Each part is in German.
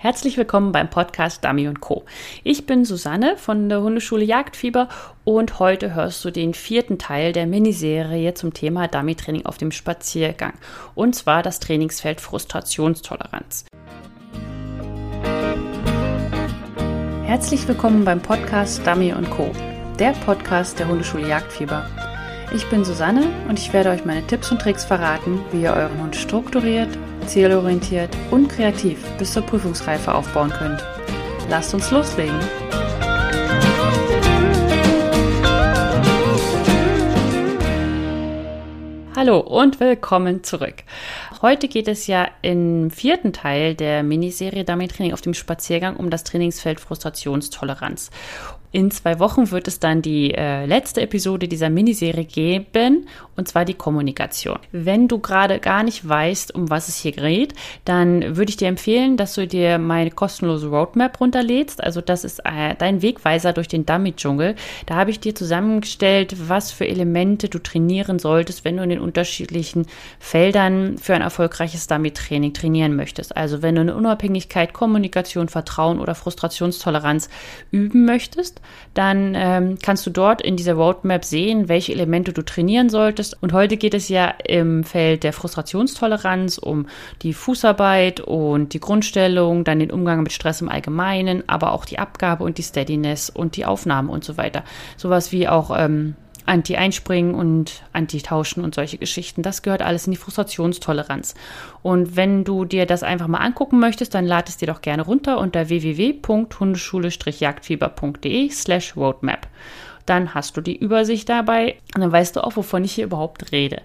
Herzlich willkommen beim Podcast Dummy Co. Ich bin Susanne von der Hundeschule Jagdfieber und heute hörst du den vierten Teil der Miniserie zum Thema Dummy-Training auf dem Spaziergang und zwar das Trainingsfeld Frustrationstoleranz. Herzlich willkommen beim Podcast Dummy Co., der Podcast der Hundeschule Jagdfieber. Ich bin Susanne und ich werde euch meine Tipps und Tricks verraten, wie ihr euren Hund strukturiert, zielorientiert und kreativ bis zur Prüfungsreife aufbauen könnt. Lasst uns loslegen! Hallo und willkommen zurück. Heute geht es ja im vierten Teil der Miniserie Dummy Training auf dem Spaziergang um das Trainingsfeld Frustrationstoleranz. In zwei Wochen wird es dann die äh, letzte Episode dieser Miniserie geben, und zwar die Kommunikation. Wenn du gerade gar nicht weißt, um was es hier geht, dann würde ich dir empfehlen, dass du dir meine kostenlose Roadmap runterlädst. Also das ist äh, dein Wegweiser durch den Dummy-Dschungel. Da habe ich dir zusammengestellt, was für Elemente du trainieren solltest, wenn du in den unterschiedlichen Feldern für ein erfolgreiches Dummy-Training trainieren möchtest. Also wenn du eine Unabhängigkeit, Kommunikation, Vertrauen oder Frustrationstoleranz üben möchtest, dann ähm, kannst du dort in dieser Roadmap sehen, welche Elemente du trainieren solltest. Und heute geht es ja im Feld der Frustrationstoleranz um die Fußarbeit und die Grundstellung, dann den Umgang mit Stress im Allgemeinen, aber auch die Abgabe und die Steadiness und die Aufnahme und so weiter. Sowas wie auch ähm, Anti-Einspringen und Anti-Tauschen und solche Geschichten. Das gehört alles in die Frustrationstoleranz. Und wenn du dir das einfach mal angucken möchtest, dann lad es dir doch gerne runter unter www.hundeschule-jagdfieber.de slash roadmap dann hast du die Übersicht dabei und dann weißt du auch, wovon ich hier überhaupt rede.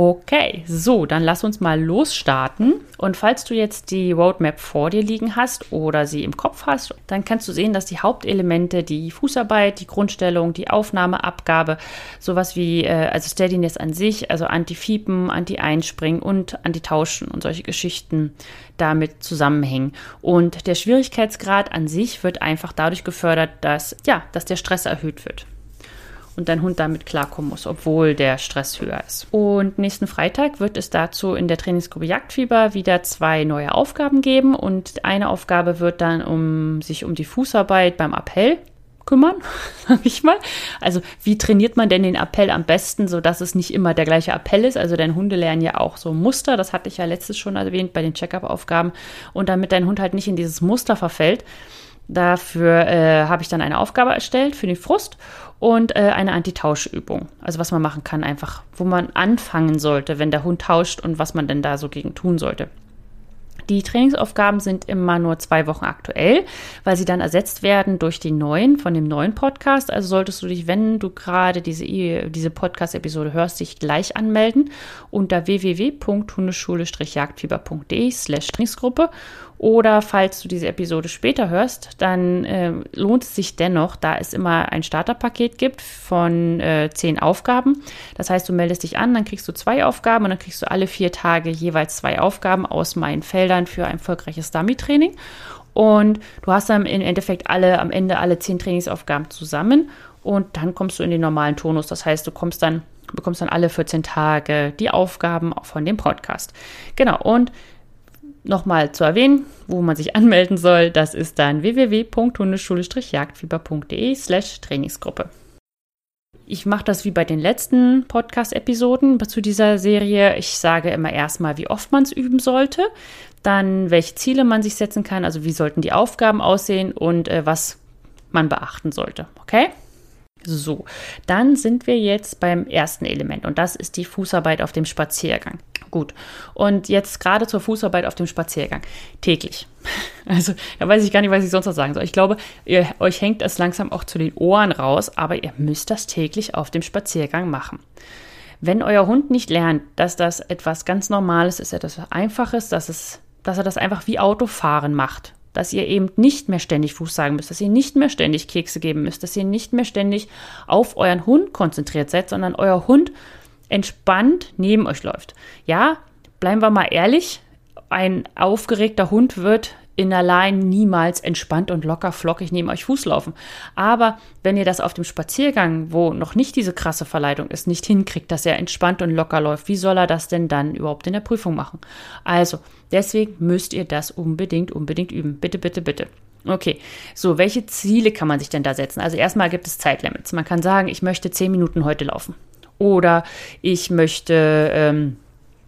Okay, so, dann lass uns mal losstarten. Und falls du jetzt die Roadmap vor dir liegen hast oder sie im Kopf hast, dann kannst du sehen, dass die Hauptelemente die Fußarbeit, die Grundstellung, die Aufnahmeabgabe, sowas wie äh, also Steadiness an sich, also Anti-Fiepen, Anti-Einspringen und Anti-Tauschen und solche Geschichten damit zusammenhängen. Und der Schwierigkeitsgrad an sich wird einfach dadurch gefördert, dass ja, dass der Stress erhöht wird und dein Hund damit klarkommen muss, obwohl der Stress höher ist. Und nächsten Freitag wird es dazu in der Trainingsgruppe Jagdfieber wieder zwei neue Aufgaben geben und eine Aufgabe wird dann um sich um die Fußarbeit beim Appell kümmern, sag ich mal. Also wie trainiert man denn den Appell am besten, so dass es nicht immer der gleiche Appell ist? Also dein Hunde lernen ja auch so Muster, das hatte ich ja letztes schon erwähnt bei den Check-up-Aufgaben. Und damit dein Hund halt nicht in dieses Muster verfällt, Dafür äh, habe ich dann eine Aufgabe erstellt für den Frust und äh, eine Antitauschübung. Also was man machen kann, einfach, wo man anfangen sollte, wenn der Hund tauscht und was man denn da so gegen tun sollte. Die Trainingsaufgaben sind immer nur zwei Wochen aktuell, weil sie dann ersetzt werden durch den neuen, von dem neuen Podcast. Also solltest du dich, wenn du gerade diese, diese Podcast-Episode hörst, dich gleich anmelden unter www.hundeschule-jagdfieber.de slash Trainingsgruppe oder falls du diese Episode später hörst, dann äh, lohnt es sich dennoch, da es immer ein Starterpaket gibt von äh, zehn Aufgaben. Das heißt, du meldest dich an, dann kriegst du zwei Aufgaben und dann kriegst du alle vier Tage jeweils zwei Aufgaben aus meinen Feldern für ein erfolgreiches Dummy-Training. Und du hast dann im Endeffekt alle am Ende alle zehn Trainingsaufgaben zusammen und dann kommst du in den normalen Tonus. Das heißt, du kommst dann, bekommst dann alle 14 Tage die Aufgaben von dem Podcast. Genau. Und nochmal zu erwähnen, wo man sich anmelden soll, das ist dann www.hundeschule-jagdfieber.de slash Trainingsgruppe. Ich mache das wie bei den letzten Podcast-Episoden zu dieser Serie. Ich sage immer erstmal, wie oft man es üben sollte, dann welche Ziele man sich setzen kann, also wie sollten die Aufgaben aussehen und äh, was man beachten sollte. Okay? So, dann sind wir jetzt beim ersten Element und das ist die Fußarbeit auf dem Spaziergang. Gut. Und jetzt gerade zur Fußarbeit auf dem Spaziergang. Täglich. Also, da weiß ich gar nicht, was ich sonst noch sagen soll. Ich glaube, ihr, euch hängt es langsam auch zu den Ohren raus, aber ihr müsst das täglich auf dem Spaziergang machen. Wenn euer Hund nicht lernt, dass das etwas ganz Normales ist, etwas Einfaches, dass, es, dass er das einfach wie Autofahren macht, dass ihr eben nicht mehr ständig Fuß sagen müsst, dass ihr nicht mehr ständig Kekse geben müsst, dass ihr nicht mehr ständig auf euren Hund konzentriert seid, sondern euer Hund entspannt neben euch läuft. Ja, bleiben wir mal ehrlich, ein aufgeregter Hund wird in allein niemals entspannt und locker flockig neben euch Fuß laufen. Aber wenn ihr das auf dem Spaziergang, wo noch nicht diese krasse Verleitung ist, nicht hinkriegt, dass er entspannt und locker läuft, wie soll er das denn dann überhaupt in der Prüfung machen? Also, deswegen müsst ihr das unbedingt, unbedingt üben. Bitte, bitte, bitte. Okay, so, welche Ziele kann man sich denn da setzen? Also erstmal gibt es Zeitlimits. Man kann sagen, ich möchte zehn Minuten heute laufen. Oder ich möchte ähm,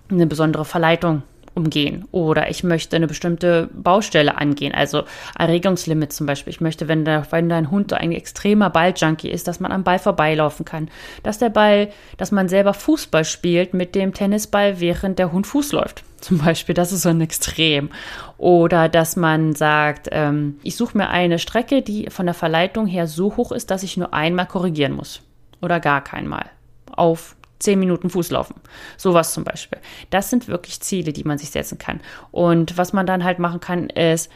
eine besondere Verleitung umgehen oder ich möchte eine bestimmte Baustelle angehen, also Erregungslimit zum Beispiel. Ich möchte, wenn, der, wenn dein Hund ein extremer Balljunkie ist, dass man am Ball vorbeilaufen kann, dass der Ball, dass man selber Fußball spielt mit dem Tennisball, während der Hund Fuß läuft. Zum Beispiel, das ist so ein Extrem. Oder dass man sagt, ähm, ich suche mir eine Strecke, die von der Verleitung her so hoch ist, dass ich nur einmal korrigieren muss. Oder gar keinmal. Auf zehn Minuten Fußlaufen. Sowas zum Beispiel. Das sind wirklich Ziele, die man sich setzen kann. Und was man dann halt machen kann, ist,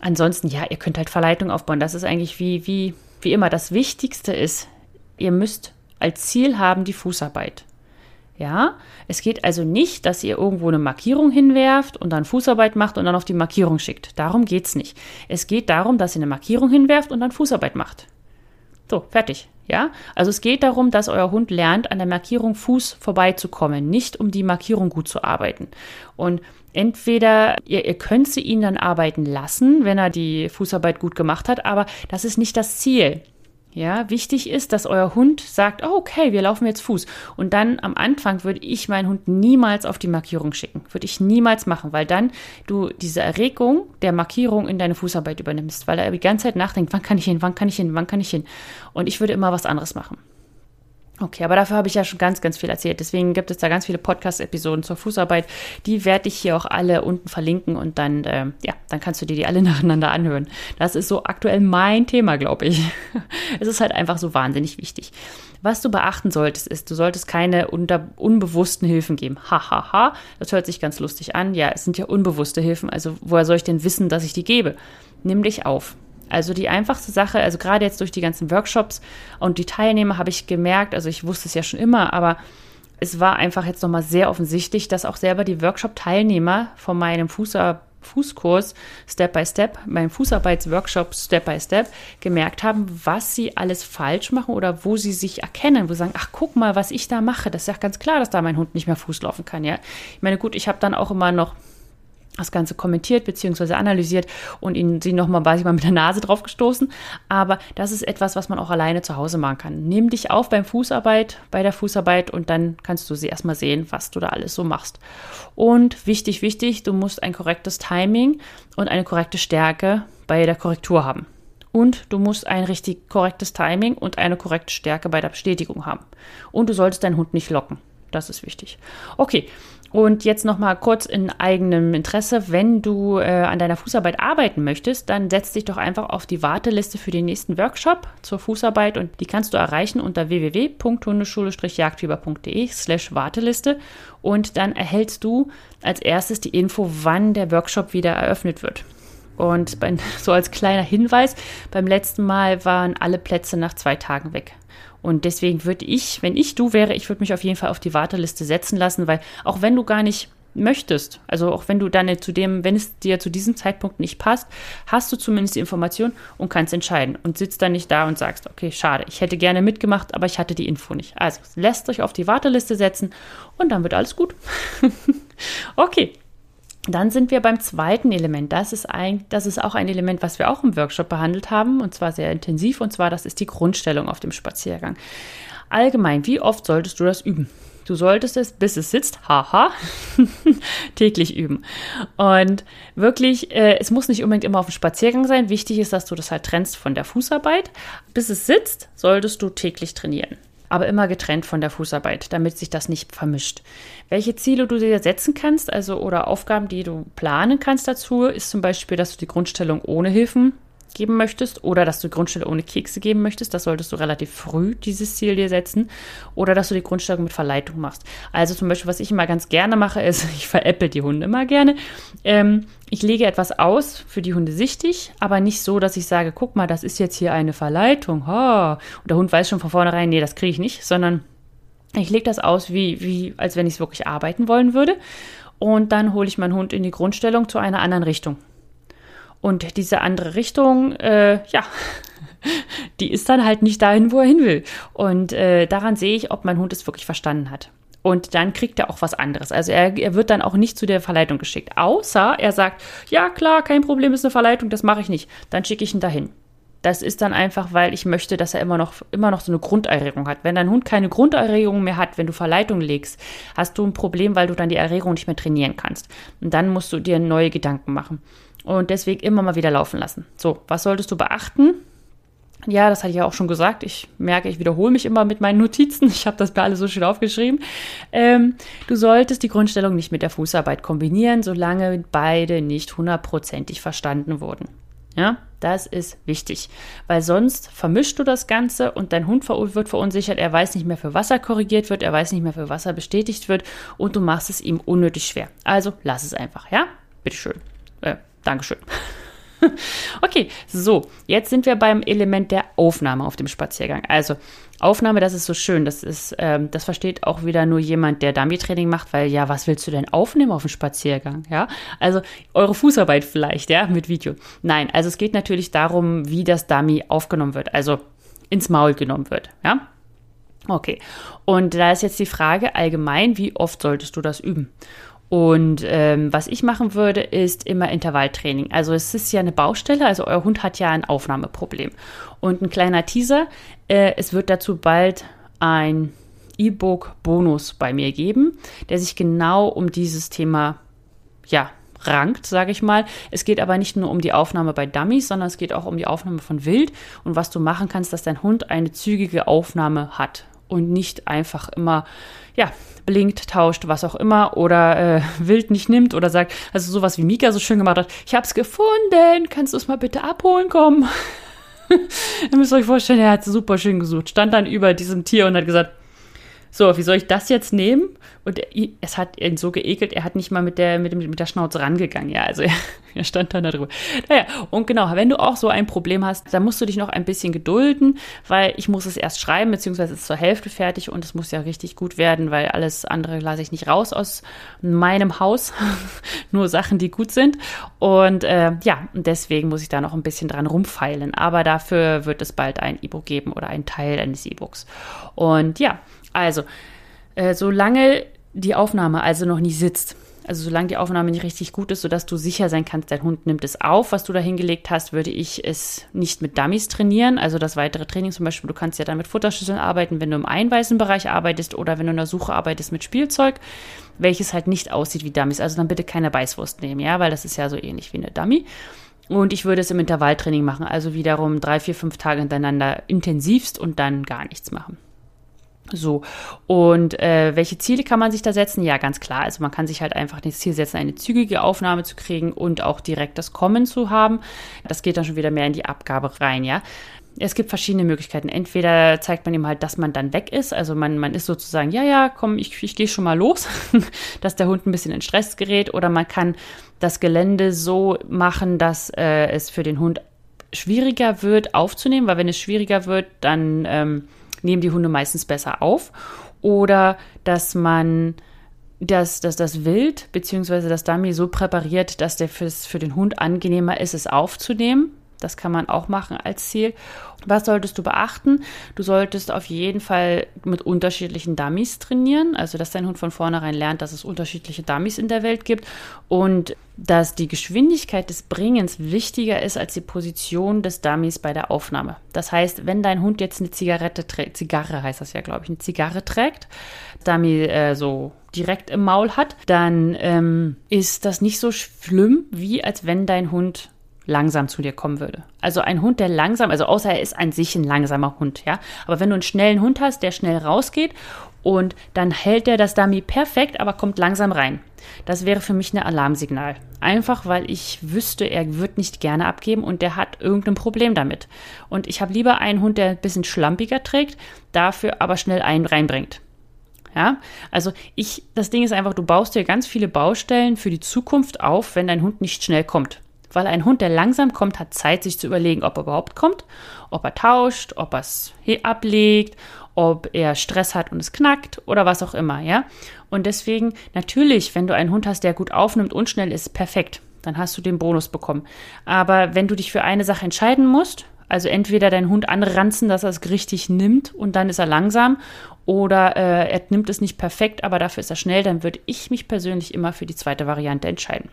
ansonsten, ja, ihr könnt halt Verleitung aufbauen. Das ist eigentlich wie, wie, wie immer. Das Wichtigste ist, ihr müsst als Ziel haben die Fußarbeit. Ja, es geht also nicht, dass ihr irgendwo eine Markierung hinwerft und dann Fußarbeit macht und dann auf die Markierung schickt. Darum geht es nicht. Es geht darum, dass ihr eine Markierung hinwerft und dann Fußarbeit macht. So, fertig. Ja, also es geht darum, dass euer Hund lernt, an der Markierung Fuß vorbeizukommen, nicht um die Markierung gut zu arbeiten. Und entweder ihr, ihr könnt sie ihn dann arbeiten lassen, wenn er die Fußarbeit gut gemacht hat, aber das ist nicht das Ziel. Ja, wichtig ist, dass euer Hund sagt, oh, okay, wir laufen jetzt Fuß. Und dann am Anfang würde ich meinen Hund niemals auf die Markierung schicken. Würde ich niemals machen, weil dann du diese Erregung der Markierung in deine Fußarbeit übernimmst, weil er die ganze Zeit nachdenkt, wann kann ich hin, wann kann ich hin, wann kann ich hin. Und ich würde immer was anderes machen. Okay, aber dafür habe ich ja schon ganz, ganz viel erzählt. Deswegen gibt es da ganz viele Podcast-Episoden zur Fußarbeit. Die werde ich hier auch alle unten verlinken und dann, äh, ja, dann kannst du dir die alle nacheinander anhören. Das ist so aktuell mein Thema, glaube ich. es ist halt einfach so wahnsinnig wichtig. Was du beachten solltest, ist, du solltest keine unbewussten Hilfen geben. Hahaha, ha, ha. das hört sich ganz lustig an. Ja, es sind ja unbewusste Hilfen. Also woher soll ich denn wissen, dass ich die gebe? Nimm dich auf. Also die einfachste Sache, also gerade jetzt durch die ganzen Workshops und die Teilnehmer habe ich gemerkt, also ich wusste es ja schon immer, aber es war einfach jetzt nochmal sehr offensichtlich, dass auch selber die Workshop-Teilnehmer von meinem Fußar Fußkurs Step by Step, meinem Fußarbeitsworkshop Step by Step gemerkt haben, was sie alles falsch machen oder wo sie sich erkennen, wo sie sagen, ach guck mal, was ich da mache. Das ist ja ganz klar, dass da mein Hund nicht mehr Fuß laufen kann, ja. Ich meine, gut, ich habe dann auch immer noch das Ganze kommentiert bzw. analysiert und ihnen sie nochmal quasi mal mit der Nase drauf gestoßen. Aber das ist etwas, was man auch alleine zu Hause machen kann. Nimm dich auf beim Fußarbeit, bei der Fußarbeit und dann kannst du sie erstmal sehen, was du da alles so machst. Und wichtig, wichtig, du musst ein korrektes Timing und eine korrekte Stärke bei der Korrektur haben. Und du musst ein richtig korrektes Timing und eine korrekte Stärke bei der Bestätigung haben. Und du solltest deinen Hund nicht locken. Das ist wichtig. Okay, und jetzt noch mal kurz in eigenem Interesse, wenn du äh, an deiner Fußarbeit arbeiten möchtest, dann setz dich doch einfach auf die Warteliste für den nächsten Workshop zur Fußarbeit und die kannst du erreichen unter www.hundeschule-jagdfieber.de/slash Warteliste und dann erhältst du als erstes die Info, wann der Workshop wieder eröffnet wird. Und bei, so als kleiner Hinweis, beim letzten Mal waren alle Plätze nach zwei Tagen weg. Und deswegen würde ich, wenn ich du wäre, ich würde mich auf jeden Fall auf die Warteliste setzen lassen, weil auch wenn du gar nicht möchtest, also auch wenn du dann zu dem, wenn es dir zu diesem Zeitpunkt nicht passt, hast du zumindest die Information und kannst entscheiden und sitzt dann nicht da und sagst, okay, schade, ich hätte gerne mitgemacht, aber ich hatte die Info nicht. Also lässt euch auf die Warteliste setzen und dann wird alles gut. okay, dann sind wir beim zweiten Element. Das ist, ein, das ist auch ein Element, was wir auch im Workshop behandelt haben, und zwar sehr intensiv, und zwar das ist die Grundstellung auf dem Spaziergang. Allgemein, wie oft solltest du das üben? Du solltest es, bis es sitzt, haha, täglich üben. Und wirklich, äh, es muss nicht unbedingt immer auf dem Spaziergang sein. Wichtig ist, dass du das halt trennst von der Fußarbeit. Bis es sitzt, solltest du täglich trainieren aber immer getrennt von der Fußarbeit, damit sich das nicht vermischt. Welche Ziele du dir setzen kannst, also oder Aufgaben, die du planen kannst dazu, ist zum Beispiel, dass du die Grundstellung ohne Hilfen geben möchtest oder dass du Grundstellung ohne Kekse geben möchtest, das solltest du relativ früh dieses Ziel dir setzen oder dass du die Grundstellung mit Verleitung machst. Also zum Beispiel, was ich immer ganz gerne mache, ist, ich veräpple die Hunde immer gerne. Ähm, ich lege etwas aus für die Hunde sichtig, aber nicht so, dass ich sage, guck mal, das ist jetzt hier eine Verleitung. Oh. Und der Hund weiß schon von vornherein, nee, das kriege ich nicht, sondern ich lege das aus, wie, wie, als wenn ich es wirklich arbeiten wollen würde. Und dann hole ich meinen Hund in die Grundstellung zu einer anderen Richtung. Und diese andere Richtung, äh, ja, die ist dann halt nicht dahin, wo er hin will. Und äh, daran sehe ich, ob mein Hund es wirklich verstanden hat. Und dann kriegt er auch was anderes. Also er, er wird dann auch nicht zu der Verleitung geschickt. Außer er sagt, ja klar, kein Problem, ist eine Verleitung, das mache ich nicht. Dann schicke ich ihn dahin. Das ist dann einfach, weil ich möchte, dass er immer noch, immer noch so eine Grunderregung hat. Wenn dein Hund keine Grunderregung mehr hat, wenn du Verleitung legst, hast du ein Problem, weil du dann die Erregung nicht mehr trainieren kannst. Und dann musst du dir neue Gedanken machen. Und deswegen immer mal wieder laufen lassen. So, was solltest du beachten? Ja, das hatte ich ja auch schon gesagt. Ich merke, ich wiederhole mich immer mit meinen Notizen. Ich habe das mir alle so schön aufgeschrieben. Ähm, du solltest die Grundstellung nicht mit der Fußarbeit kombinieren, solange beide nicht hundertprozentig verstanden wurden. Ja, das ist wichtig, weil sonst vermischst du das Ganze und dein Hund wird verunsichert, er weiß nicht mehr, für was er korrigiert wird, er weiß nicht mehr, für was er bestätigt wird und du machst es ihm unnötig schwer. Also lass es einfach, ja? Bitteschön. Dankeschön. okay, so, jetzt sind wir beim Element der Aufnahme auf dem Spaziergang. Also, Aufnahme, das ist so schön. Das ist, ähm, das versteht auch wieder nur jemand, der Dummy-Training macht, weil ja, was willst du denn aufnehmen auf dem Spaziergang? Ja, also eure Fußarbeit vielleicht, ja, mit Video. Nein, also es geht natürlich darum, wie das Dummy aufgenommen wird, also ins Maul genommen wird, ja. Okay, und da ist jetzt die Frage allgemein, wie oft solltest du das üben? Und ähm, was ich machen würde, ist immer Intervalltraining. Also es ist ja eine Baustelle, also euer Hund hat ja ein Aufnahmeproblem. Und ein kleiner Teaser, äh, es wird dazu bald ein E-Book-Bonus bei mir geben, der sich genau um dieses Thema, ja, rankt, sage ich mal. Es geht aber nicht nur um die Aufnahme bei Dummies, sondern es geht auch um die Aufnahme von Wild und was du machen kannst, dass dein Hund eine zügige Aufnahme hat und nicht einfach immer, ja, blinkt, tauscht, was auch immer oder äh, wild nicht nimmt oder sagt, also sowas wie Mika so schön gemacht hat, ich hab's gefunden, kannst du es mal bitte abholen kommen? Ihr müsst euch vorstellen, er hat super schön gesucht, stand dann über diesem Tier und hat gesagt, so, wie soll ich das jetzt nehmen? Und es hat ihn so geekelt, er hat nicht mal mit der, mit, mit der Schnauze rangegangen. Ja, also er, er stand dann da drüber. Naja, und genau, wenn du auch so ein Problem hast, dann musst du dich noch ein bisschen gedulden, weil ich muss es erst schreiben, beziehungsweise es ist zur Hälfte fertig und es muss ja richtig gut werden, weil alles andere lasse ich nicht raus aus meinem Haus. Nur Sachen, die gut sind. Und äh, ja, deswegen muss ich da noch ein bisschen dran rumfeilen. Aber dafür wird es bald ein E-Book geben oder ein Teil eines E-Books. Und ja, also, äh, solange die Aufnahme also noch nicht sitzt, also solange die Aufnahme nicht richtig gut ist, sodass du sicher sein kannst, dein Hund nimmt es auf, was du da hingelegt hast, würde ich es nicht mit Dummies trainieren. Also das weitere Training zum Beispiel, du kannst ja dann mit Futterschüsseln arbeiten, wenn du im Einweißenbereich arbeitest oder wenn du in der Suche arbeitest mit Spielzeug, welches halt nicht aussieht wie Dummies. Also dann bitte keine Beißwurst nehmen, ja, weil das ist ja so ähnlich wie eine Dummy. Und ich würde es im Intervalltraining machen, also wiederum drei, vier, fünf Tage hintereinander intensivst und dann gar nichts machen. So, und äh, welche Ziele kann man sich da setzen? Ja, ganz klar. Also man kann sich halt einfach das Ziel setzen, eine zügige Aufnahme zu kriegen und auch direkt das Kommen zu haben. Das geht dann schon wieder mehr in die Abgabe rein, ja. Es gibt verschiedene Möglichkeiten. Entweder zeigt man ihm halt, dass man dann weg ist. Also man, man ist sozusagen, ja, ja, komm, ich, ich gehe schon mal los, dass der Hund ein bisschen in Stress gerät. Oder man kann das Gelände so machen, dass äh, es für den Hund schwieriger wird aufzunehmen, weil wenn es schwieriger wird, dann ähm, nehmen die Hunde meistens besser auf. Oder dass man das, dass das Wild bzw. das Dummy so präpariert, dass der fürs, für den Hund angenehmer ist, es aufzunehmen. Das kann man auch machen als Ziel. Was solltest du beachten? Du solltest auf jeden Fall mit unterschiedlichen Dummies trainieren, also dass dein Hund von vornherein lernt, dass es unterschiedliche Dummies in der Welt gibt und dass die Geschwindigkeit des Bringens wichtiger ist als die Position des Dummies bei der Aufnahme. Das heißt, wenn dein Hund jetzt eine Zigarette trägt, Zigarre heißt das ja, glaube ich, eine Zigarre trägt, Dummy äh, so direkt im Maul hat, dann ähm, ist das nicht so schlimm, wie als wenn dein Hund langsam zu dir kommen würde. Also ein Hund, der langsam, also außer er ist an sich ein langsamer Hund, ja. Aber wenn du einen schnellen Hund hast, der schnell rausgeht und dann hält er das Dummy perfekt, aber kommt langsam rein. Das wäre für mich ein Alarmsignal. Einfach weil ich wüsste, er wird nicht gerne abgeben und der hat irgendein Problem damit. Und ich habe lieber einen Hund, der ein bisschen schlampiger trägt, dafür aber schnell einen reinbringt. Ja, also ich, das Ding ist einfach, du baust dir ganz viele Baustellen für die Zukunft auf, wenn dein Hund nicht schnell kommt. Weil ein Hund, der langsam kommt, hat Zeit, sich zu überlegen, ob er überhaupt kommt, ob er tauscht, ob er es ablegt, ob er Stress hat und es knackt oder was auch immer, ja. Und deswegen, natürlich, wenn du einen Hund hast, der gut aufnimmt und schnell ist, perfekt. Dann hast du den Bonus bekommen. Aber wenn du dich für eine Sache entscheiden musst, also entweder deinen Hund anranzen, dass er es richtig nimmt und dann ist er langsam, oder äh, er nimmt es nicht perfekt, aber dafür ist er schnell, dann würde ich mich persönlich immer für die zweite Variante entscheiden.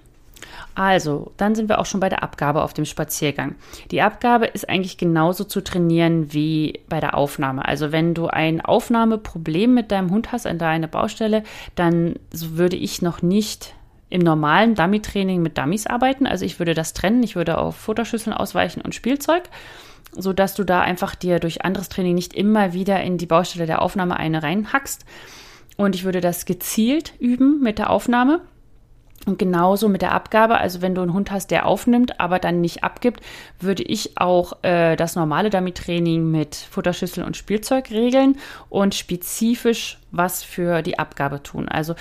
Also, dann sind wir auch schon bei der Abgabe auf dem Spaziergang. Die Abgabe ist eigentlich genauso zu trainieren wie bei der Aufnahme. Also, wenn du ein Aufnahmeproblem mit deinem Hund hast an deiner Baustelle, dann würde ich noch nicht im normalen Dummy-Training mit Dummies arbeiten. Also ich würde das trennen. Ich würde auf Futterschüsseln ausweichen und Spielzeug, sodass du da einfach dir durch anderes Training nicht immer wieder in die Baustelle der Aufnahme eine reinhackst. Und ich würde das gezielt üben mit der Aufnahme. Und genauso mit der Abgabe, also wenn du einen Hund hast, der aufnimmt, aber dann nicht abgibt, würde ich auch äh, das normale Dummy-Training mit Futterschüssel und Spielzeug regeln und spezifisch was für die Abgabe tun. Also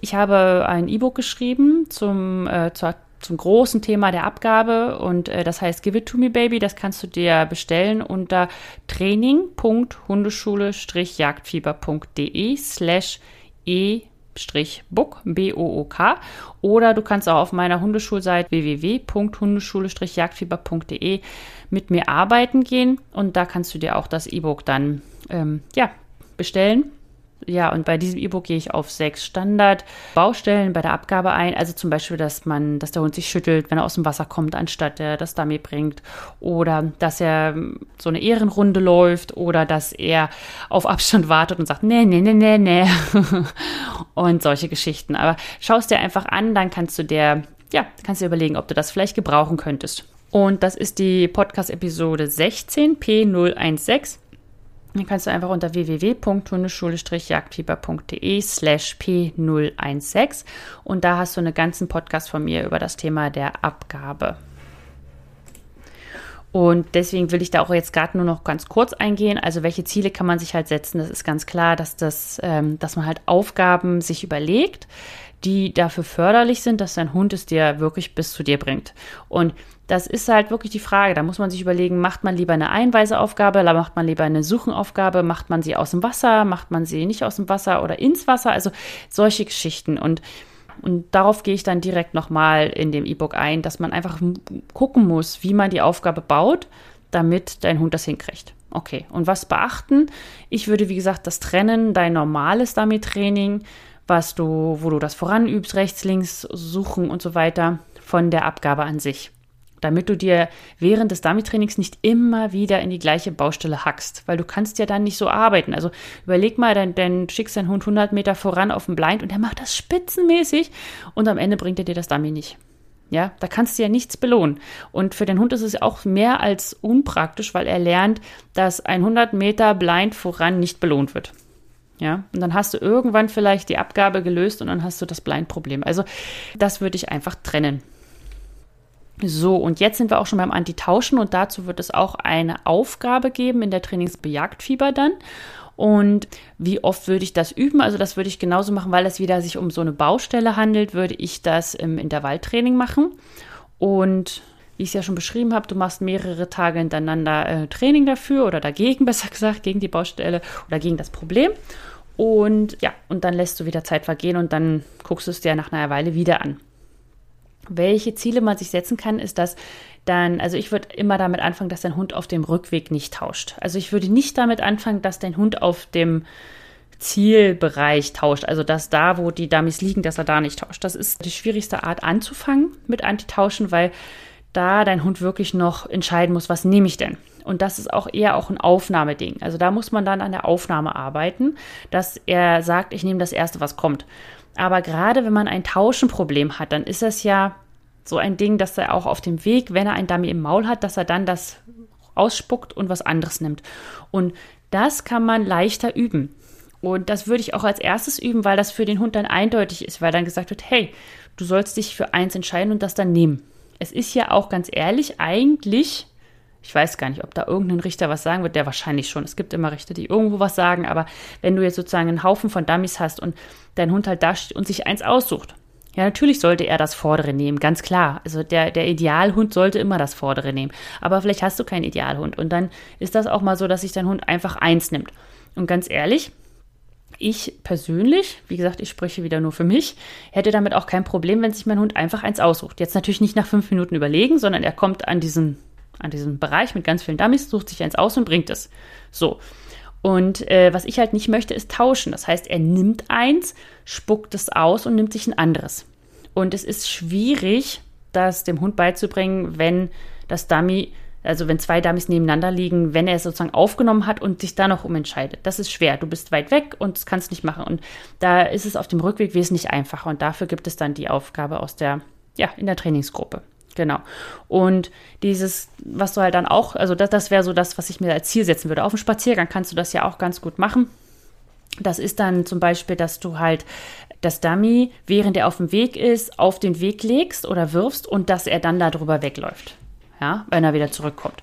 ich habe ein E-Book geschrieben zum, äh, zur, zum großen Thema der Abgabe und äh, das heißt Give It To Me Baby. Das kannst du dir bestellen unter training.hundeschule-jagdfieber.de slash e book B-O-O-K. Oder du kannst auch auf meiner Hundeschulseite www.hundeschule-jagdfieber.de mit mir arbeiten gehen und da kannst du dir auch das E-Book dann ähm, ja, bestellen ja, und bei diesem E-Book gehe ich auf sechs Standard-Baustellen bei der Abgabe ein. Also zum Beispiel, dass man, dass der Hund sich schüttelt, wenn er aus dem Wasser kommt, anstatt er das Dummy bringt. Oder dass er so eine Ehrenrunde läuft oder dass er auf Abstand wartet und sagt, nee, nee, nee, nee, nee. und solche Geschichten. Aber schaust dir einfach an, dann kannst du dir, ja, kannst dir überlegen, ob du das vielleicht gebrauchen könntest. Und das ist die Podcast-Episode 16, P016. Dann kannst du einfach unter www.hundeschule-jagdfieber.de slash p016 und da hast du einen ganzen Podcast von mir über das Thema der Abgabe. Und deswegen will ich da auch jetzt gerade nur noch ganz kurz eingehen. Also welche Ziele kann man sich halt setzen? Das ist ganz klar, dass, das, ähm, dass man halt Aufgaben sich überlegt, die dafür förderlich sind, dass dein Hund es dir wirklich bis zu dir bringt. Und das ist halt wirklich die Frage. Da muss man sich überlegen, macht man lieber eine Einweiseaufgabe, macht man lieber eine Suchenaufgabe, macht man sie aus dem Wasser, macht man sie nicht aus dem Wasser oder ins Wasser, also solche Geschichten. Und, und darauf gehe ich dann direkt nochmal in dem E-Book ein, dass man einfach gucken muss, wie man die Aufgabe baut, damit dein Hund das hinkriegt. Okay, und was beachten? Ich würde, wie gesagt, das trennen, dein normales Dummy-Training, was du, wo du das voranübst, rechts, links suchen und so weiter, von der Abgabe an sich damit du dir während des Dummy-Trainings nicht immer wieder in die gleiche Baustelle hackst, weil du kannst ja dann nicht so arbeiten. Also überleg mal, dann, dann schickst deinen Hund 100 Meter voran auf den Blind und der macht das spitzenmäßig und am Ende bringt er dir das Dummy nicht. Ja, da kannst du ja nichts belohnen. Und für den Hund ist es auch mehr als unpraktisch, weil er lernt, dass ein 100 Meter Blind voran nicht belohnt wird. Ja, und dann hast du irgendwann vielleicht die Abgabe gelöst und dann hast du das Blind-Problem. Also, das würde ich einfach trennen. So, und jetzt sind wir auch schon beim Antitauschen und dazu wird es auch eine Aufgabe geben in der Trainingsbejagtfieber dann. Und wie oft würde ich das üben? Also das würde ich genauso machen, weil es wieder sich um so eine Baustelle handelt, würde ich das im Intervalltraining machen. Und wie ich es ja schon beschrieben habe, du machst mehrere Tage hintereinander äh, Training dafür oder dagegen, besser gesagt, gegen die Baustelle oder gegen das Problem. Und ja, und dann lässt du wieder Zeit vergehen und dann guckst du es dir nach einer Weile wieder an. Welche Ziele man sich setzen kann, ist, dass dann, also ich würde immer damit anfangen, dass dein Hund auf dem Rückweg nicht tauscht. Also ich würde nicht damit anfangen, dass dein Hund auf dem Zielbereich tauscht, also dass da, wo die Dummies liegen, dass er da nicht tauscht. Das ist die schwierigste Art anzufangen mit Antitauschen, weil da dein Hund wirklich noch entscheiden muss, was nehme ich denn? Und das ist auch eher auch ein Aufnahmeding. Also da muss man dann an der Aufnahme arbeiten, dass er sagt, ich nehme das erste, was kommt. Aber gerade wenn man ein Tauschenproblem hat, dann ist es ja so ein Ding, dass er auch auf dem Weg, wenn er ein Dummy im Maul hat, dass er dann das ausspuckt und was anderes nimmt. Und das kann man leichter üben. Und das würde ich auch als erstes üben, weil das für den Hund dann eindeutig ist, weil dann gesagt wird, hey, du sollst dich für eins entscheiden und das dann nehmen. Es ist ja auch ganz ehrlich eigentlich ich weiß gar nicht, ob da irgendein Richter was sagen wird, der wahrscheinlich schon. Es gibt immer Richter, die irgendwo was sagen, aber wenn du jetzt sozusagen einen Haufen von Dummies hast und dein Hund halt da steht und sich eins aussucht, ja, natürlich sollte er das Vordere nehmen, ganz klar. Also der, der Idealhund sollte immer das Vordere nehmen. Aber vielleicht hast du keinen Idealhund und dann ist das auch mal so, dass sich dein Hund einfach eins nimmt. Und ganz ehrlich, ich persönlich, wie gesagt, ich spreche wieder nur für mich, hätte damit auch kein Problem, wenn sich mein Hund einfach eins aussucht. Jetzt natürlich nicht nach fünf Minuten überlegen, sondern er kommt an diesen, an diesen Bereich mit ganz vielen Dummies, sucht sich eins aus und bringt es. So. Und äh, was ich halt nicht möchte, ist tauschen. Das heißt, er nimmt eins, spuckt es aus und nimmt sich ein anderes. Und es ist schwierig, das dem Hund beizubringen, wenn das Dummy also wenn zwei Dummies nebeneinander liegen, wenn er es sozusagen aufgenommen hat und sich da noch umentscheidet. Das ist schwer. Du bist weit weg und das kannst nicht machen. Und da ist es auf dem Rückweg wesentlich einfacher. Und dafür gibt es dann die Aufgabe aus der, ja, in der Trainingsgruppe. Genau. Und dieses, was du halt dann auch, also das, das wäre so das, was ich mir als Ziel setzen würde. Auf dem Spaziergang kannst du das ja auch ganz gut machen. Das ist dann zum Beispiel, dass du halt das Dummy, während er auf dem Weg ist, auf den Weg legst oder wirfst und dass er dann darüber wegläuft ja, wenn er wieder zurückkommt.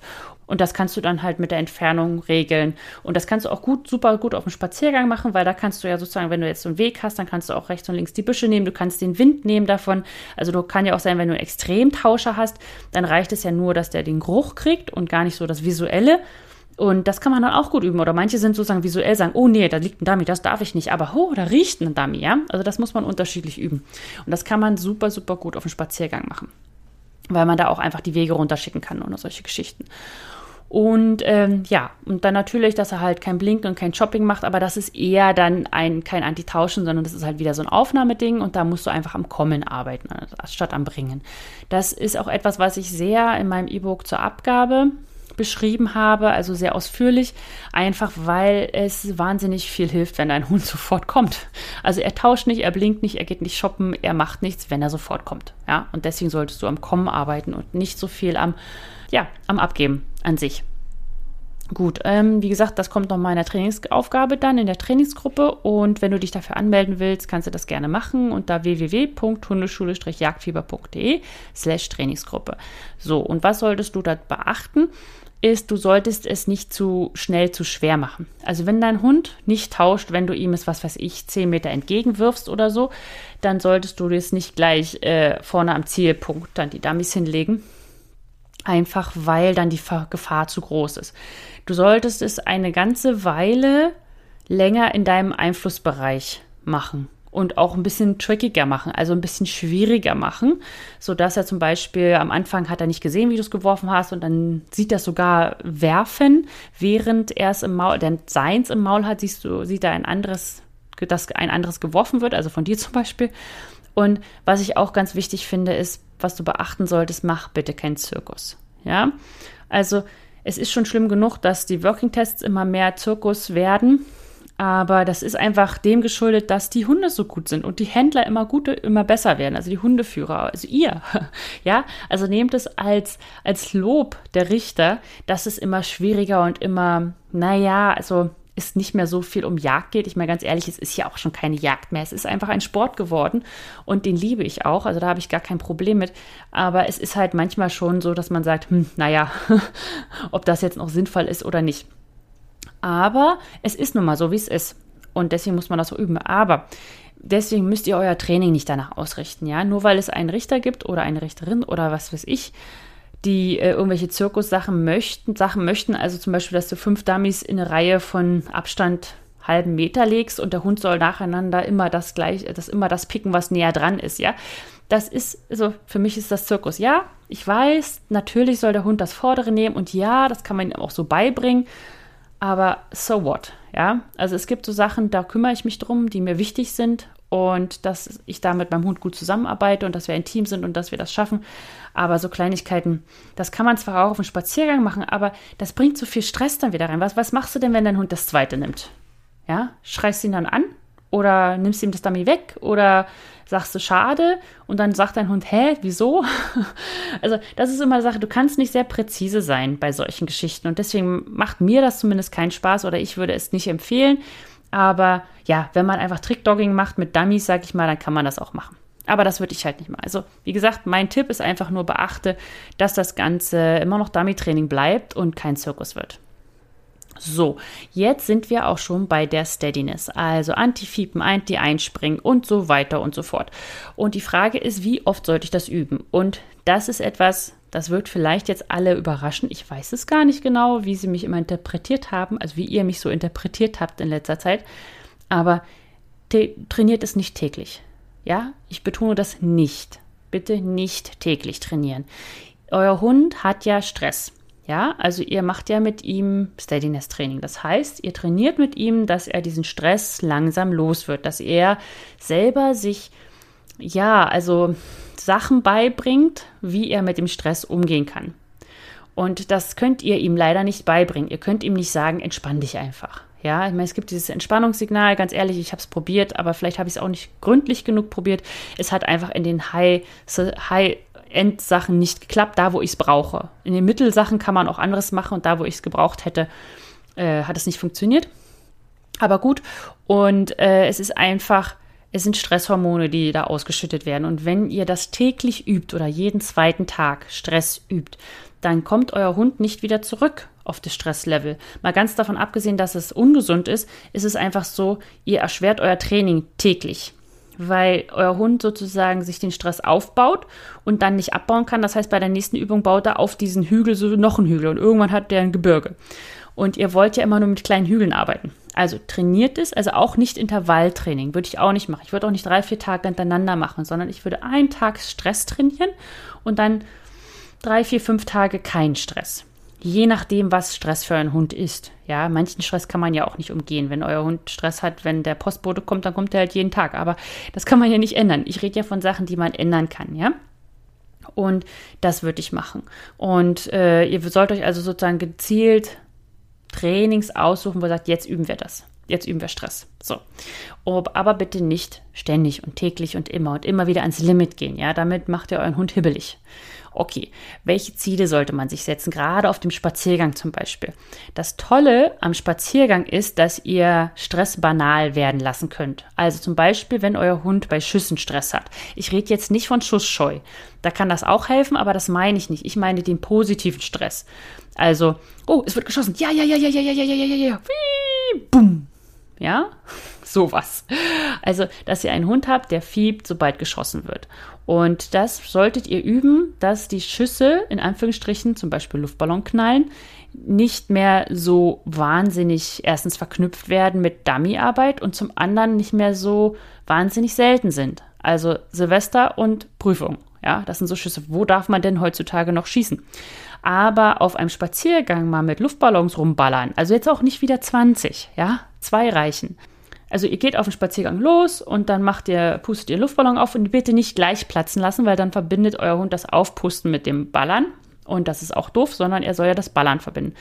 Und das kannst du dann halt mit der Entfernung regeln. Und das kannst du auch gut, super gut auf dem Spaziergang machen, weil da kannst du ja sozusagen, wenn du jetzt so einen Weg hast, dann kannst du auch rechts und links die Büsche nehmen, du kannst den Wind nehmen davon. Also du kann ja auch sein, wenn du einen Extremtauscher hast, dann reicht es ja nur, dass der den Geruch kriegt und gar nicht so das Visuelle. Und das kann man dann auch gut üben. Oder manche sind sozusagen visuell sagen, oh nee, da liegt ein Dummy, das darf ich nicht. Aber oh, da riecht ein Dummy, ja. Also das muss man unterschiedlich üben. Und das kann man super, super gut auf dem Spaziergang machen weil man da auch einfach die Wege runterschicken kann oder solche Geschichten. Und ähm, ja, und dann natürlich, dass er halt kein Blink und kein Shopping macht, aber das ist eher dann ein, kein Anti-Tauschen, sondern das ist halt wieder so ein Aufnahmeding und da musst du einfach am Kommen arbeiten, statt am Bringen. Das ist auch etwas, was ich sehr in meinem E-Book zur Abgabe beschrieben habe, also sehr ausführlich, einfach weil es wahnsinnig viel hilft, wenn dein Hund sofort kommt. Also er tauscht nicht, er blinkt nicht, er geht nicht shoppen, er macht nichts, wenn er sofort kommt. Ja, und deswegen solltest du am Kommen arbeiten und nicht so viel am, ja, am Abgeben an sich. Gut, ähm, wie gesagt, das kommt noch in der Trainingsaufgabe dann in der Trainingsgruppe und wenn du dich dafür anmelden willst, kannst du das gerne machen unter www.hundeschule-jagdfieber.de slash Trainingsgruppe. So, und was solltest du da beachten? ist, du solltest es nicht zu schnell zu schwer machen. Also wenn dein Hund nicht tauscht, wenn du ihm es, was weiß ich, 10 Meter entgegenwirfst oder so, dann solltest du es nicht gleich äh, vorne am Zielpunkt dann die Dummies hinlegen. Einfach weil dann die Gefahr zu groß ist. Du solltest es eine ganze Weile länger in deinem Einflussbereich machen und auch ein bisschen trickiger machen, also ein bisschen schwieriger machen, so dass er zum Beispiel am Anfang hat er nicht gesehen, wie du es geworfen hast und dann sieht er sogar werfen, während er es im Maul, denn seins im Maul hat, siehst du, sieht er ein anderes, dass ein anderes geworfen wird, also von dir zum Beispiel. Und was ich auch ganz wichtig finde, ist, was du beachten solltest, mach bitte keinen Zirkus. Ja, also es ist schon schlimm genug, dass die Working Tests immer mehr Zirkus werden aber das ist einfach dem geschuldet, dass die Hunde so gut sind und die Händler immer gute, immer besser werden. Also die Hundeführer, also ihr. Ja, also nehmt es als, als Lob der Richter, dass es immer schwieriger und immer, naja, also es nicht mehr so viel um Jagd geht. Ich meine ganz ehrlich, es ist ja auch schon keine Jagd mehr. Es ist einfach ein Sport geworden und den liebe ich auch. Also da habe ich gar kein Problem mit. Aber es ist halt manchmal schon so, dass man sagt, hm, naja, ob das jetzt noch sinnvoll ist oder nicht. Aber es ist nun mal so, wie es ist. Und deswegen muss man das so üben. Aber deswegen müsst ihr euer Training nicht danach ausrichten, ja. Nur weil es einen Richter gibt oder eine Richterin oder was weiß ich, die äh, irgendwelche Zirkussachen möchten, Sachen möchten, also zum Beispiel, dass du fünf Dummies in eine Reihe von Abstand halben Meter legst und der Hund soll nacheinander immer das gleich, das immer das picken, was näher dran ist, ja. Das ist, also für mich ist das Zirkus. Ja, ich weiß, natürlich soll der Hund das Vordere nehmen und ja, das kann man ihm auch so beibringen. Aber so what? Ja, also es gibt so Sachen, da kümmere ich mich drum, die mir wichtig sind und dass ich da mit meinem Hund gut zusammenarbeite und dass wir ein Team sind und dass wir das schaffen. Aber so Kleinigkeiten, das kann man zwar auch auf dem Spaziergang machen, aber das bringt so viel Stress dann wieder rein. Was, was machst du denn, wenn dein Hund das zweite nimmt? Ja, schreist ihn dann an oder nimmst ihm das Dummy weg oder sagst du schade und dann sagt dein Hund, hä, wieso? also das ist immer eine Sache, du kannst nicht sehr präzise sein bei solchen Geschichten und deswegen macht mir das zumindest keinen Spaß oder ich würde es nicht empfehlen. Aber ja, wenn man einfach Trickdogging macht mit Dummies, sag ich mal, dann kann man das auch machen. Aber das würde ich halt nicht mal. Also, wie gesagt, mein Tipp ist einfach nur beachte, dass das Ganze immer noch Dummy-Training bleibt und kein Zirkus wird. So, jetzt sind wir auch schon bei der Steadiness, also Antifiepen, Anti-Einspringen und so weiter und so fort. Und die Frage ist, wie oft sollte ich das üben? Und das ist etwas, das wird vielleicht jetzt alle überraschen. Ich weiß es gar nicht genau, wie sie mich immer interpretiert haben, also wie ihr mich so interpretiert habt in letzter Zeit. Aber trainiert es nicht täglich. Ja, ich betone das nicht. Bitte nicht täglich trainieren. Euer Hund hat ja Stress. Ja, also ihr macht ja mit ihm Steadiness Training. Das heißt, ihr trainiert mit ihm, dass er diesen Stress langsam los wird, dass er selber sich, ja, also Sachen beibringt, wie er mit dem Stress umgehen kann. Und das könnt ihr ihm leider nicht beibringen. Ihr könnt ihm nicht sagen, entspann dich einfach. Ja, ich meine, es gibt dieses Entspannungssignal, ganz ehrlich, ich habe es probiert, aber vielleicht habe ich es auch nicht gründlich genug probiert. Es hat einfach in den High, High Endsachen nicht geklappt, da wo ich es brauche. In den Mittelsachen kann man auch anderes machen und da wo ich es gebraucht hätte, äh, hat es nicht funktioniert. Aber gut, und äh, es ist einfach, es sind Stresshormone, die da ausgeschüttet werden. Und wenn ihr das täglich übt oder jeden zweiten Tag Stress übt, dann kommt euer Hund nicht wieder zurück auf das Stresslevel. Mal ganz davon abgesehen, dass es ungesund ist, ist es einfach so, ihr erschwert euer Training täglich weil euer Hund sozusagen sich den Stress aufbaut und dann nicht abbauen kann. Das heißt, bei der nächsten Übung baut er auf diesen Hügel so noch einen Hügel und irgendwann hat der ein Gebirge. Und ihr wollt ja immer nur mit kleinen Hügeln arbeiten. Also trainiert es, also auch nicht Intervalltraining, würde ich auch nicht machen. Ich würde auch nicht drei, vier Tage hintereinander machen, sondern ich würde einen Tag Stress trainieren und dann drei, vier, fünf Tage kein Stress. Je nachdem, was Stress für einen Hund ist. Ja, manchen Stress kann man ja auch nicht umgehen. Wenn euer Hund Stress hat, wenn der Postbote kommt, dann kommt er halt jeden Tag. Aber das kann man ja nicht ändern. Ich rede ja von Sachen, die man ändern kann, ja. Und das würde ich machen. Und äh, ihr sollt euch also sozusagen gezielt Trainings aussuchen, wo ihr sagt, jetzt üben wir das. Jetzt üben wir Stress. So. Aber bitte nicht ständig und täglich und immer und immer wieder ans Limit gehen. Ja, damit macht ihr euren Hund hibbelig. Okay, welche Ziele sollte man sich setzen, gerade auf dem Spaziergang zum Beispiel? Das Tolle am Spaziergang ist, dass ihr Stress banal werden lassen könnt. Also zum Beispiel, wenn euer Hund bei Schüssen Stress hat. Ich rede jetzt nicht von Schussscheu. Da kann das auch helfen, aber das meine ich nicht. Ich meine den positiven Stress. Also, oh, es wird geschossen. Ja, ja, ja, ja, ja, ja, ja, ja, ja, ja. Bumm. Ja, sowas. Also, dass ihr einen Hund habt, der fiebt, sobald geschossen wird. Und das solltet ihr üben, dass die Schüsse, in Anführungsstrichen, zum Beispiel Luftballon knallen, nicht mehr so wahnsinnig erstens verknüpft werden mit Dummyarbeit und zum anderen nicht mehr so wahnsinnig selten sind. Also Silvester und Prüfung. Ja, das sind so Schüsse. Wo darf man denn heutzutage noch schießen? Aber auf einem Spaziergang mal mit Luftballons rumballern, also jetzt auch nicht wieder 20, ja, zwei reichen. Also ihr geht auf den Spaziergang los und dann macht ihr, pustet ihr Luftballon auf und bitte nicht gleich platzen lassen, weil dann verbindet euer Hund das Aufpusten mit dem Ballern. Und das ist auch doof, sondern er soll ja das Ballern verbinden.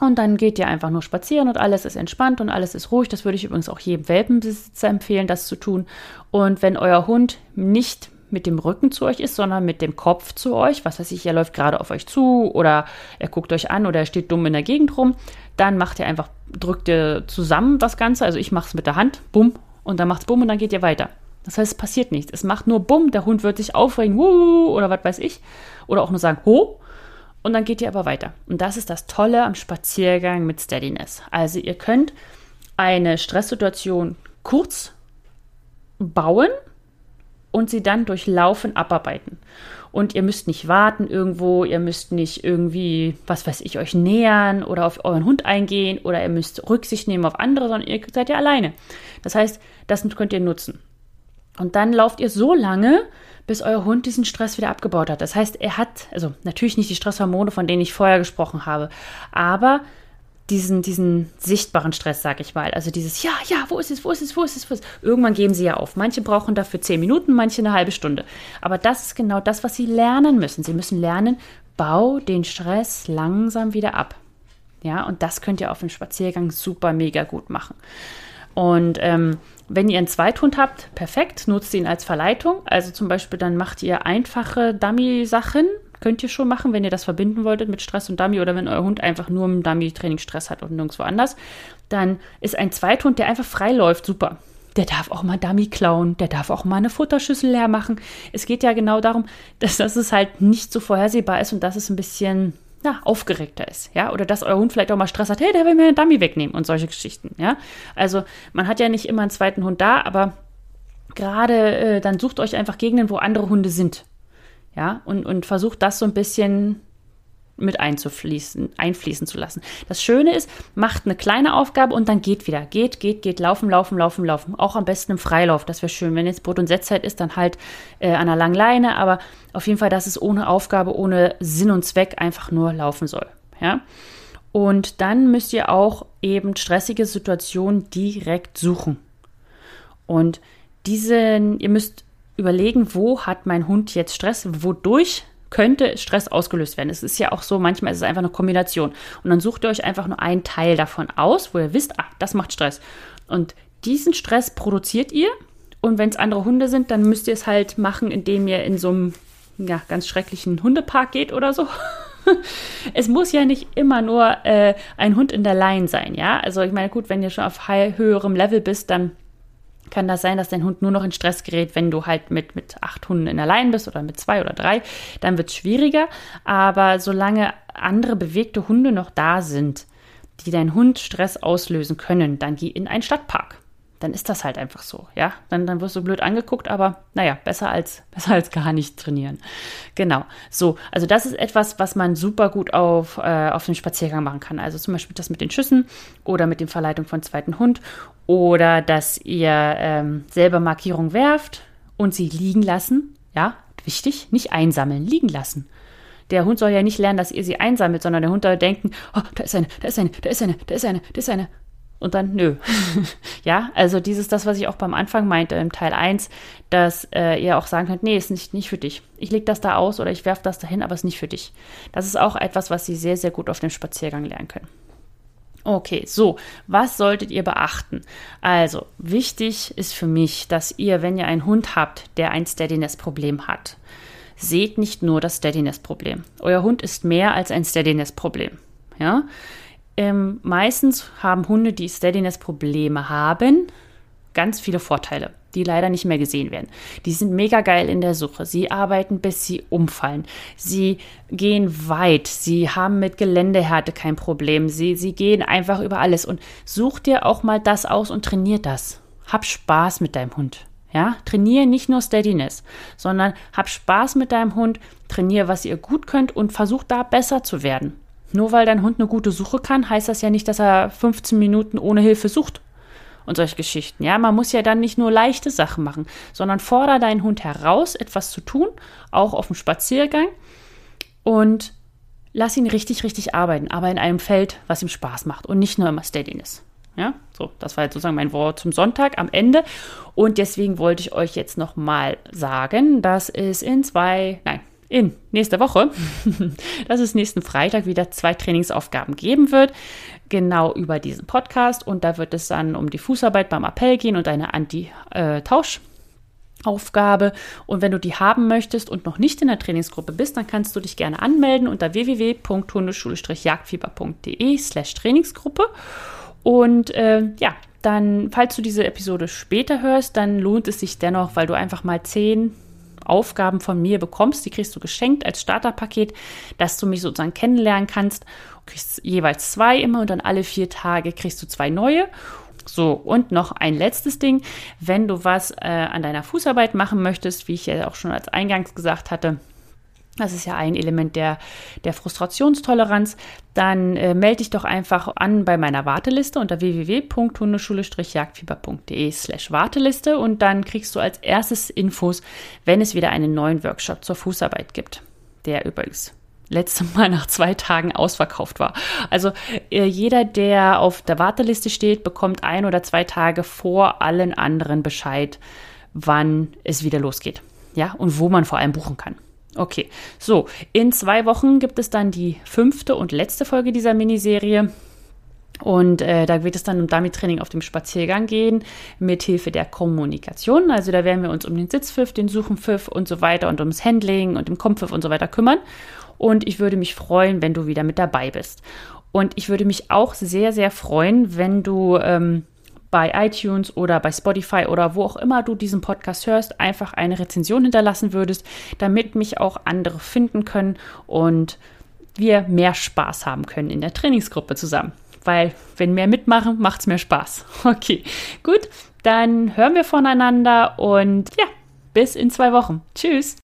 Und dann geht ihr einfach nur spazieren und alles ist entspannt und alles ist ruhig. Das würde ich übrigens auch jedem Welpenbesitzer empfehlen, das zu tun. Und wenn euer Hund nicht mit dem Rücken zu euch ist, sondern mit dem Kopf zu euch, was weiß ich, er läuft gerade auf euch zu oder er guckt euch an oder er steht dumm in der Gegend rum, dann macht ihr einfach, drückt ihr zusammen das Ganze. Also ich mache es mit der Hand, bumm, und dann macht es bumm und dann geht ihr weiter. Das heißt, es passiert nichts. Es macht nur bumm, der Hund wird sich aufregen, wuh, oder was weiß ich. Oder auch nur sagen, ho. Und dann geht ihr aber weiter. Und das ist das Tolle am Spaziergang mit Steadiness. Also ihr könnt eine Stresssituation kurz bauen und sie dann durch Laufen abarbeiten und ihr müsst nicht warten irgendwo, ihr müsst nicht irgendwie, was weiß ich, euch nähern oder auf euren Hund eingehen oder ihr müsst Rücksicht nehmen auf andere, sondern ihr seid ja alleine. Das heißt, das könnt ihr nutzen. Und dann lauft ihr so lange, bis euer Hund diesen Stress wieder abgebaut hat. Das heißt, er hat, also natürlich nicht die Stresshormone, von denen ich vorher gesprochen habe, aber diesen, diesen sichtbaren Stress, sag ich mal. Also dieses, ja, ja, wo ist es, wo ist es, wo ist es, wo ist es? Irgendwann geben sie ja auf. Manche brauchen dafür zehn Minuten, manche eine halbe Stunde. Aber das ist genau das, was sie lernen müssen. Sie müssen lernen, bau den Stress langsam wieder ab. Ja, und das könnt ihr auf dem Spaziergang super mega gut machen. Und ähm, wenn ihr einen Zweithund habt, perfekt, nutzt ihn als Verleitung. Also zum Beispiel dann macht ihr einfache Dummy-Sachen, Könnt ihr schon machen, wenn ihr das verbinden wolltet mit Stress und Dummy oder wenn euer Hund einfach nur im Dummy-Training Stress hat und nirgendwo anders. Dann ist ein Zweithund, der einfach frei läuft, super. Der darf auch mal Dummy klauen, der darf auch mal eine Futterschüssel leer machen. Es geht ja genau darum, dass, es halt nicht so vorhersehbar ist und dass es ein bisschen ja, aufgeregter ist, ja, oder dass euer Hund vielleicht auch mal Stress hat, hey, der will mir einen Dummy wegnehmen und solche Geschichten, ja. Also man hat ja nicht immer einen zweiten Hund da, aber gerade äh, dann sucht euch einfach Gegenden, wo andere Hunde sind ja, und, und versucht das so ein bisschen mit einzufließen, einfließen zu lassen. Das Schöne ist, macht eine kleine Aufgabe und dann geht wieder. Geht, geht, geht, laufen, laufen, laufen, laufen. Auch am besten im Freilauf, das wäre schön. Wenn jetzt Brot- und Setzzeit ist, dann halt äh, an einer langen Leine, aber auf jeden Fall, dass es ohne Aufgabe, ohne Sinn und Zweck einfach nur laufen soll. Ja. Und dann müsst ihr auch eben stressige Situationen direkt suchen. Und diesen, ihr müsst überlegen, wo hat mein Hund jetzt Stress, wodurch könnte Stress ausgelöst werden. Es ist ja auch so, manchmal ist es einfach eine Kombination. Und dann sucht ihr euch einfach nur einen Teil davon aus, wo ihr wisst, ah, das macht Stress. Und diesen Stress produziert ihr. Und wenn es andere Hunde sind, dann müsst ihr es halt machen, indem ihr in so einem ja, ganz schrecklichen Hundepark geht oder so. es muss ja nicht immer nur äh, ein Hund in der Line sein, ja. Also ich meine, gut, wenn ihr schon auf höherem Level bist, dann kann das sein, dass dein Hund nur noch in Stress gerät, wenn du halt mit, mit acht Hunden in der Line bist oder mit zwei oder drei. Dann wird es schwieriger. Aber solange andere bewegte Hunde noch da sind, die deinen Hund Stress auslösen können, dann geh in einen Stadtpark. Dann ist das halt einfach so, ja. Dann, dann wirst du blöd angeguckt, aber naja, besser als, besser als gar nicht trainieren. Genau. So, also das ist etwas, was man super gut auf, äh, auf dem Spaziergang machen kann. Also zum Beispiel das mit den Schüssen oder mit dem Verleitung von zweiten Hund oder dass ihr ähm, selber Markierung werft und sie liegen lassen. Ja, wichtig, nicht einsammeln, liegen lassen. Der Hund soll ja nicht lernen, dass ihr sie einsammelt, sondern der Hund soll denken, oh, da ist eine, da ist eine, da ist eine, da ist eine, da ist eine. Und dann, nö. ja, also dieses, das, was ich auch beim Anfang meinte, im Teil 1, dass äh, ihr auch sagen könnt, nee, ist nicht, nicht für dich. Ich leg das da aus oder ich werfe das dahin, aber ist nicht für dich. Das ist auch etwas, was sie sehr, sehr gut auf dem Spaziergang lernen können. Okay, so, was solltet ihr beachten? Also, wichtig ist für mich, dass ihr, wenn ihr einen Hund habt, der ein Steadiness-Problem hat, seht nicht nur das Steadiness-Problem. Euer Hund ist mehr als ein Steadiness-Problem. Ja? Ähm, meistens haben Hunde, die Steadiness-Probleme haben, ganz viele Vorteile die leider nicht mehr gesehen werden. Die sind mega geil in der Suche. Sie arbeiten, bis sie umfallen. Sie gehen weit. Sie haben mit Geländehärte kein Problem. Sie, sie gehen einfach über alles. Und such dir auch mal das aus und trainier das. Hab Spaß mit deinem Hund. Ja, trainiere nicht nur Steadiness, sondern hab Spaß mit deinem Hund, trainiere, was ihr gut könnt und versuch da besser zu werden. Nur weil dein Hund eine gute Suche kann, heißt das ja nicht, dass er 15 Minuten ohne Hilfe sucht und solche Geschichten. Ja, man muss ja dann nicht nur leichte Sachen machen, sondern fordere deinen Hund heraus, etwas zu tun, auch auf dem Spaziergang und lass ihn richtig, richtig arbeiten, aber in einem Feld, was ihm Spaß macht und nicht nur immer Steadiness. Ja, so, das war jetzt sozusagen mein Wort zum Sonntag am Ende. Und deswegen wollte ich euch jetzt nochmal sagen, dass es in zwei, nein, in nächster Woche, dass es nächsten Freitag wieder zwei Trainingsaufgaben geben wird, genau über diesen Podcast. Und da wird es dann um die Fußarbeit beim Appell gehen und eine Anti-Tausch. Aufgabe. Und wenn du die haben möchtest und noch nicht in der Trainingsgruppe bist, dann kannst du dich gerne anmelden unter www.hundeschule-jagdfieber.de slash Trainingsgruppe. Und äh, ja, dann, falls du diese Episode später hörst, dann lohnt es sich dennoch, weil du einfach mal zehn Aufgaben von mir bekommst. Die kriegst du geschenkt als Starterpaket, dass du mich sozusagen kennenlernen kannst. Du kriegst jeweils zwei immer und dann alle vier Tage kriegst du zwei neue. So, und noch ein letztes Ding. Wenn du was äh, an deiner Fußarbeit machen möchtest, wie ich ja auch schon als Eingangs gesagt hatte, das ist ja ein Element der, der Frustrationstoleranz. Dann äh, melde dich doch einfach an bei meiner Warteliste unter www.hundeschule-jagdfieber.de slash Warteliste und dann kriegst du als erstes Infos, wenn es wieder einen neuen Workshop zur Fußarbeit gibt, der übrigens letzte Mal nach zwei Tagen ausverkauft war. Also äh, jeder, der auf der Warteliste steht, bekommt ein oder zwei Tage vor allen anderen Bescheid, wann es wieder losgeht. Ja, und wo man vor allem buchen kann. Okay, so, in zwei Wochen gibt es dann die fünfte und letzte Folge dieser Miniserie. Und äh, da wird es dann um Dummy-Training auf dem Spaziergang gehen, mit Hilfe der Kommunikation. Also da werden wir uns um den Sitzpfiff, den Suchenpfiff und so weiter und ums Handling und den Kompfiff und so weiter kümmern. Und ich würde mich freuen, wenn du wieder mit dabei bist. Und ich würde mich auch sehr, sehr freuen, wenn du ähm, bei iTunes oder bei Spotify oder wo auch immer du diesen Podcast hörst, einfach eine Rezension hinterlassen würdest, damit mich auch andere finden können und wir mehr Spaß haben können in der Trainingsgruppe zusammen. Weil wenn mehr mitmachen, macht es mehr Spaß. Okay, gut, dann hören wir voneinander und ja, bis in zwei Wochen. Tschüss.